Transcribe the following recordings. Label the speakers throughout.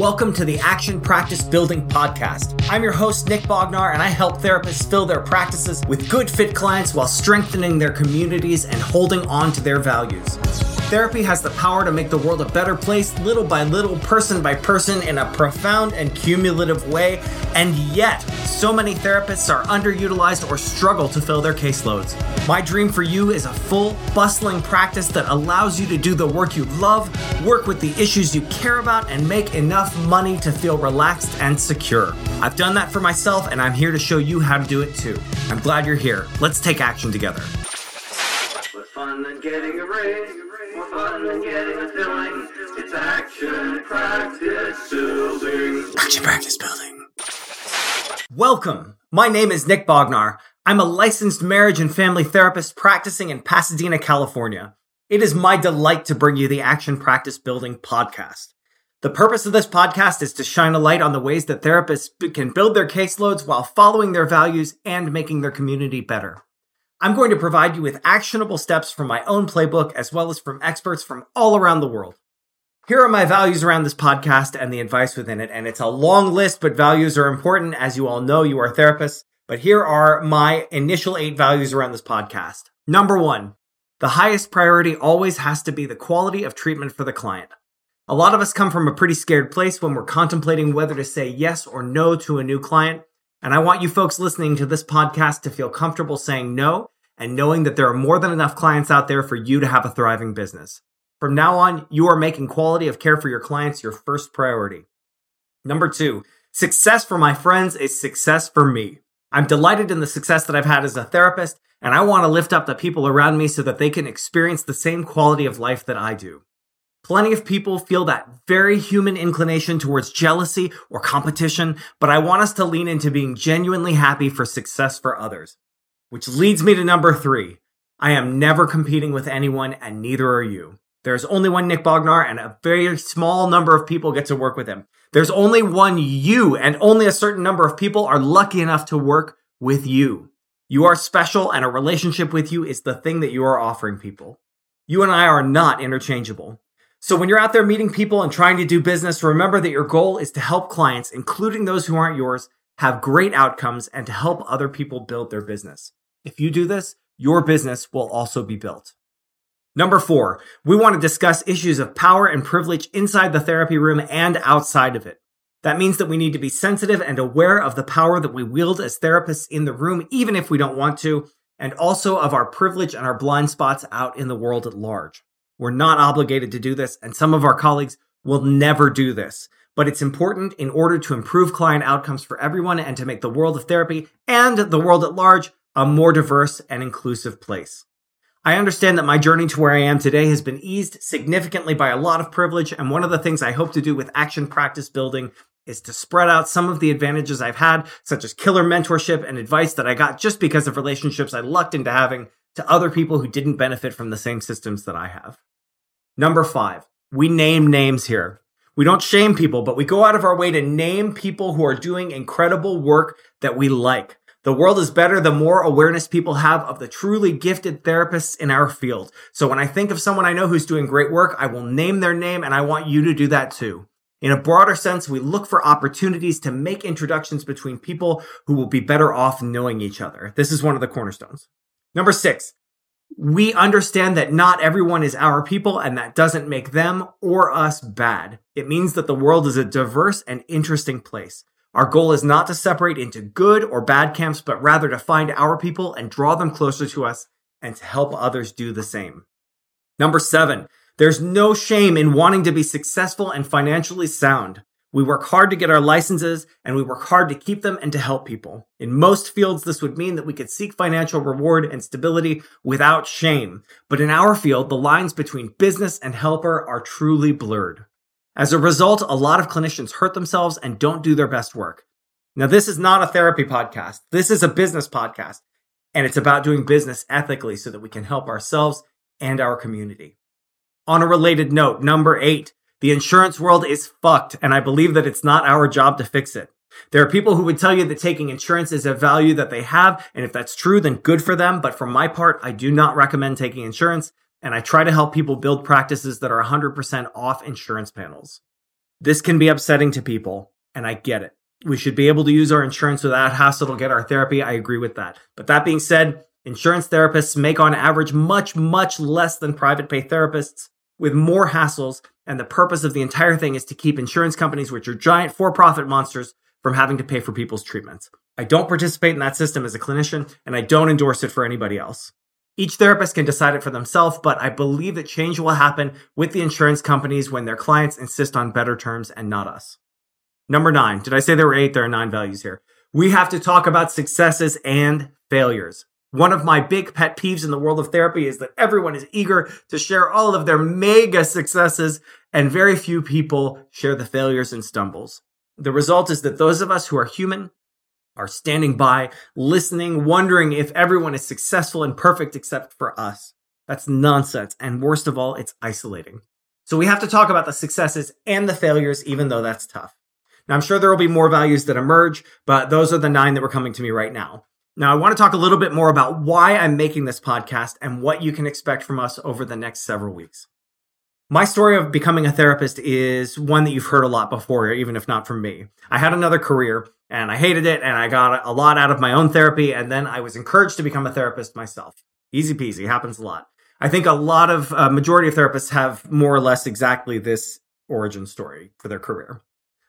Speaker 1: Welcome to the Action Practice Building Podcast. I'm your host, Nick Bognar, and I help therapists fill their practices with good fit clients while strengthening their communities and holding on to their values. Therapy has the power to make the world a better place, little by little, person by person, in a profound and cumulative way. And yet, so many therapists are underutilized or struggle to fill their caseloads. My dream for you is a full, bustling practice that allows you to do the work you love, work with the issues you care about, and make enough money to feel relaxed and secure. I've done that for myself, and I'm here to show you how to do it too. I'm glad you're here. Let's take action together.
Speaker 2: It's action practice building.
Speaker 1: Action Practice Building. Welcome. My name is Nick Bognar. I'm a licensed marriage and family therapist practicing in Pasadena, California. It is my delight to bring you the Action Practice Building podcast. The purpose of this podcast is to shine a light on the ways that therapists can build their caseloads while following their values and making their community better. I'm going to provide you with actionable steps from my own playbook as well as from experts from all around the world. Here are my values around this podcast and the advice within it. And it's a long list, but values are important. As you all know, you are therapists. But here are my initial eight values around this podcast. Number one, the highest priority always has to be the quality of treatment for the client. A lot of us come from a pretty scared place when we're contemplating whether to say yes or no to a new client. And I want you folks listening to this podcast to feel comfortable saying no and knowing that there are more than enough clients out there for you to have a thriving business. From now on, you are making quality of care for your clients your first priority. Number two, success for my friends is success for me. I'm delighted in the success that I've had as a therapist, and I want to lift up the people around me so that they can experience the same quality of life that I do. Plenty of people feel that very human inclination towards jealousy or competition, but I want us to lean into being genuinely happy for success for others. Which leads me to number three. I am never competing with anyone, and neither are you. There's only one Nick Bognar, and a very small number of people get to work with him. There's only one you, and only a certain number of people are lucky enough to work with you. You are special, and a relationship with you is the thing that you are offering people. You and I are not interchangeable. So when you're out there meeting people and trying to do business, remember that your goal is to help clients, including those who aren't yours, have great outcomes and to help other people build their business. If you do this, your business will also be built. Number four, we want to discuss issues of power and privilege inside the therapy room and outside of it. That means that we need to be sensitive and aware of the power that we wield as therapists in the room, even if we don't want to, and also of our privilege and our blind spots out in the world at large. We're not obligated to do this, and some of our colleagues will never do this. But it's important in order to improve client outcomes for everyone and to make the world of therapy and the world at large a more diverse and inclusive place. I understand that my journey to where I am today has been eased significantly by a lot of privilege, and one of the things I hope to do with action practice building is to spread out some of the advantages I've had, such as killer mentorship and advice that I got just because of relationships I lucked into having to other people who didn't benefit from the same systems that I have. Number five, we name names here. We don't shame people, but we go out of our way to name people who are doing incredible work that we like. The world is better the more awareness people have of the truly gifted therapists in our field. So when I think of someone I know who's doing great work, I will name their name and I want you to do that too. In a broader sense, we look for opportunities to make introductions between people who will be better off knowing each other. This is one of the cornerstones. Number six, we understand that not everyone is our people and that doesn't make them or us bad. It means that the world is a diverse and interesting place. Our goal is not to separate into good or bad camps, but rather to find our people and draw them closer to us and to help others do the same. Number seven, there's no shame in wanting to be successful and financially sound. We work hard to get our licenses and we work hard to keep them and to help people. In most fields, this would mean that we could seek financial reward and stability without shame. But in our field, the lines between business and helper are truly blurred. As a result, a lot of clinicians hurt themselves and don't do their best work. Now, this is not a therapy podcast. This is a business podcast, and it's about doing business ethically so that we can help ourselves and our community. On a related note, number eight, the insurance world is fucked, and I believe that it's not our job to fix it. There are people who would tell you that taking insurance is a value that they have, and if that's true, then good for them. But for my part, I do not recommend taking insurance, and I try to help people build practices that are 100% off insurance panels. This can be upsetting to people, and I get it. We should be able to use our insurance without hassle to get our therapy. I agree with that. But that being said, insurance therapists make on average much, much less than private pay therapists with more hassles. And the purpose of the entire thing is to keep insurance companies, which are giant for profit monsters, from having to pay for people's treatments. I don't participate in that system as a clinician, and I don't endorse it for anybody else. Each therapist can decide it for themselves, but I believe that change will happen with the insurance companies when their clients insist on better terms and not us. Number nine. Did I say there were eight? There are nine values here. We have to talk about successes and failures. One of my big pet peeves in the world of therapy is that everyone is eager to share all of their mega successes and very few people share the failures and stumbles. The result is that those of us who are human are standing by, listening, wondering if everyone is successful and perfect except for us. That's nonsense. And worst of all, it's isolating. So we have to talk about the successes and the failures, even though that's tough. Now, I'm sure there will be more values that emerge, but those are the nine that were coming to me right now. Now, I want to talk a little bit more about why I'm making this podcast and what you can expect from us over the next several weeks. My story of becoming a therapist is one that you've heard a lot before, even if not from me. I had another career and I hated it and I got a lot out of my own therapy and then I was encouraged to become a therapist myself. Easy peasy, happens a lot. I think a lot of uh, majority of therapists have more or less exactly this origin story for their career.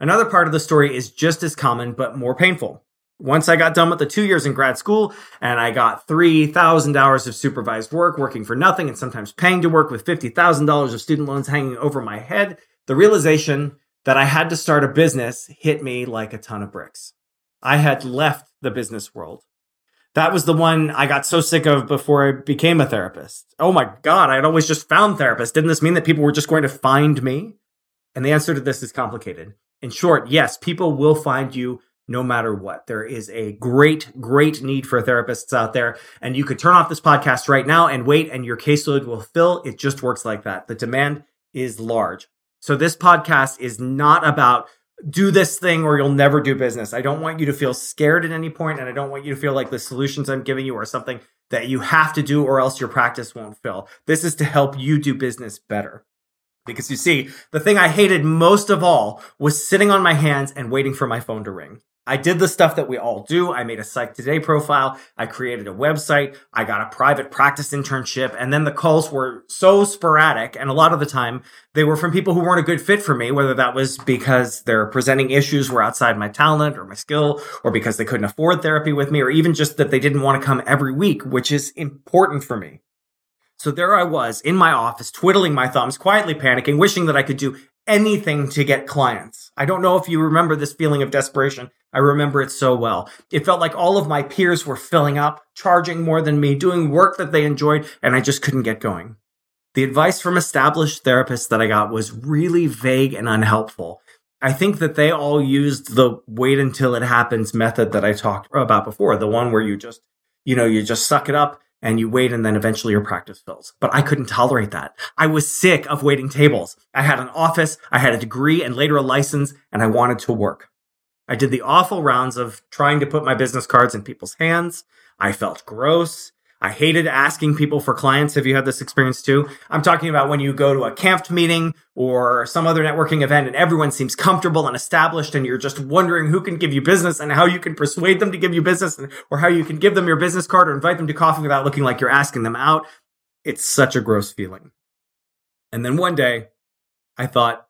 Speaker 1: Another part of the story is just as common, but more painful. Once I got done with the two years in grad school and I got 3,000 hours of supervised work, working for nothing and sometimes paying to work with $50,000 of student loans hanging over my head, the realization that I had to start a business hit me like a ton of bricks. I had left the business world. That was the one I got so sick of before I became a therapist. Oh my God, I had always just found therapists. Didn't this mean that people were just going to find me? And the answer to this is complicated. In short, yes, people will find you no matter what. There is a great, great need for therapists out there. And you could turn off this podcast right now and wait, and your caseload will fill. It just works like that. The demand is large. So this podcast is not about do this thing or you'll never do business. I don't want you to feel scared at any point, and I don't want you to feel like the solutions I'm giving you are something that you have to do or else your practice won't fill. This is to help you do business better. Because you see, the thing I hated most of all was sitting on my hands and waiting for my phone to ring. I did the stuff that we all do. I made a Psych Today profile. I created a website. I got a private practice internship. And then the calls were so sporadic. And a lot of the time they were from people who weren't a good fit for me, whether that was because their presenting issues were outside my talent or my skill, or because they couldn't afford therapy with me, or even just that they didn't want to come every week, which is important for me. So there I was in my office, twiddling my thumbs, quietly panicking, wishing that I could do anything to get clients. I don't know if you remember this feeling of desperation. I remember it so well. It felt like all of my peers were filling up, charging more than me, doing work that they enjoyed, and I just couldn't get going. The advice from established therapists that I got was really vague and unhelpful. I think that they all used the wait until it happens method that I talked about before, the one where you just, you know, you just suck it up and you wait and then eventually your practice fills. But I couldn't tolerate that. I was sick of waiting tables. I had an office, I had a degree and later a license, and I wanted to work. I did the awful rounds of trying to put my business cards in people's hands. I felt gross. I hated asking people for clients. Have you had this experience too? I'm talking about when you go to a CAMFT meeting or some other networking event and everyone seems comfortable and established and you're just wondering who can give you business and how you can persuade them to give you business or how you can give them your business card or invite them to coffee without looking like you're asking them out. It's such a gross feeling. And then one day I thought,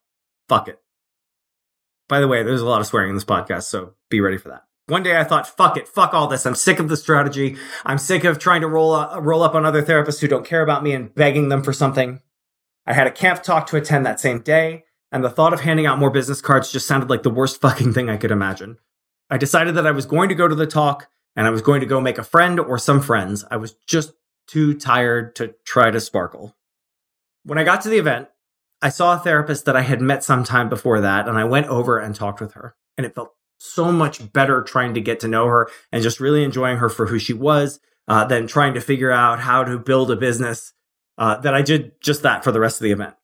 Speaker 1: fuck it. By the way, there's a lot of swearing in this podcast, so be ready for that. One day I thought, fuck it, fuck all this. I'm sick of the strategy. I'm sick of trying to roll up, roll up on other therapists who don't care about me and begging them for something. I had a CAMFT talk to attend that same day, and the thought of handing out more business cards just sounded like the worst fucking thing I could imagine. I decided that I was going to go to the talk and I was going to go make a friend or some friends. I was just too tired to try to sparkle. When I got to the event, I saw a therapist that I had met sometime before that, and I went over and talked with her. And it felt so much better trying to get to know her and just really enjoying her for who she was uh, than trying to figure out how to build a business uh, that I did just that for the rest of the event.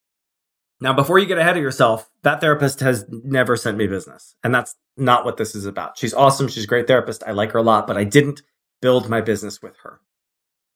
Speaker 1: Now, before you get ahead of yourself, that therapist has never sent me business. And that's not what this is about. She's awesome. She's a great therapist. I like her a lot, but I didn't build my business with her.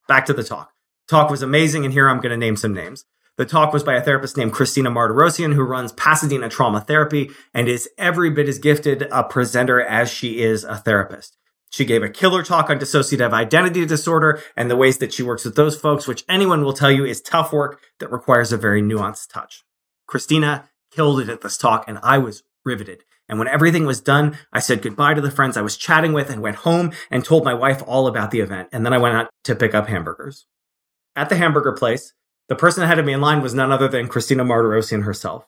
Speaker 1: Back to the talk. Talk was amazing. And here I'm going to name some names. The talk was by a therapist named Christina Martirosyan, who runs Pasadena Trauma Therapy and is every bit as gifted a presenter as she is a therapist. She gave a killer talk on dissociative identity disorder and the ways that she works with those folks, which anyone will tell you is tough work that requires a very nuanced touch. Christina killed it at this talk, and I was riveted. And when everything was done, I said goodbye to the friends I was chatting with and went home and told my wife all about the event. And then I went out to pick up hamburgers. At the hamburger place, the person ahead of me in line was none other than Christina Martirosyan herself.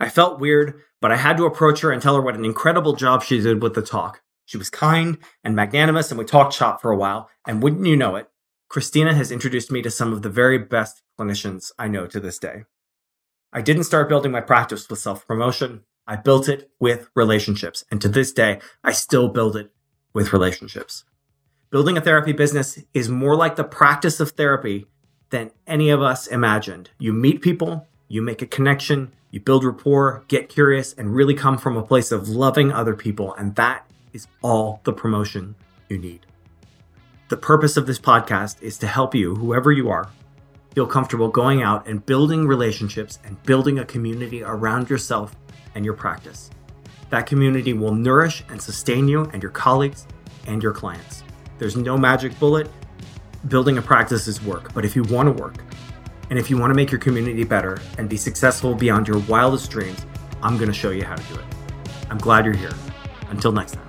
Speaker 1: I felt weird, but I had to approach her and tell her what an incredible job she did with the talk. She was kind and magnanimous, and we talked shop for a while. And wouldn't you know it, Christina has introduced me to some of the very best clinicians I know to this day. I didn't start building my practice with self promotion. I built it with relationships. And to this day, I still build it with relationships. Building a therapy business is more like the practice of therapy than any of us imagined. You meet people, you make a connection, you build rapport, get curious, and really come from a place of loving other people. And that is all the promotion you need. The purpose of this podcast is to help you, whoever you are, feel comfortable going out and building relationships and building a community around yourself and your practice. That community will nourish and sustain you and your colleagues and your clients. There's no magic bullet. Building a practice is work, but if you want to work, and if you want to make your community better and be successful beyond your wildest dreams, I'm going to show you how to do it. I'm glad you're here. Until next time.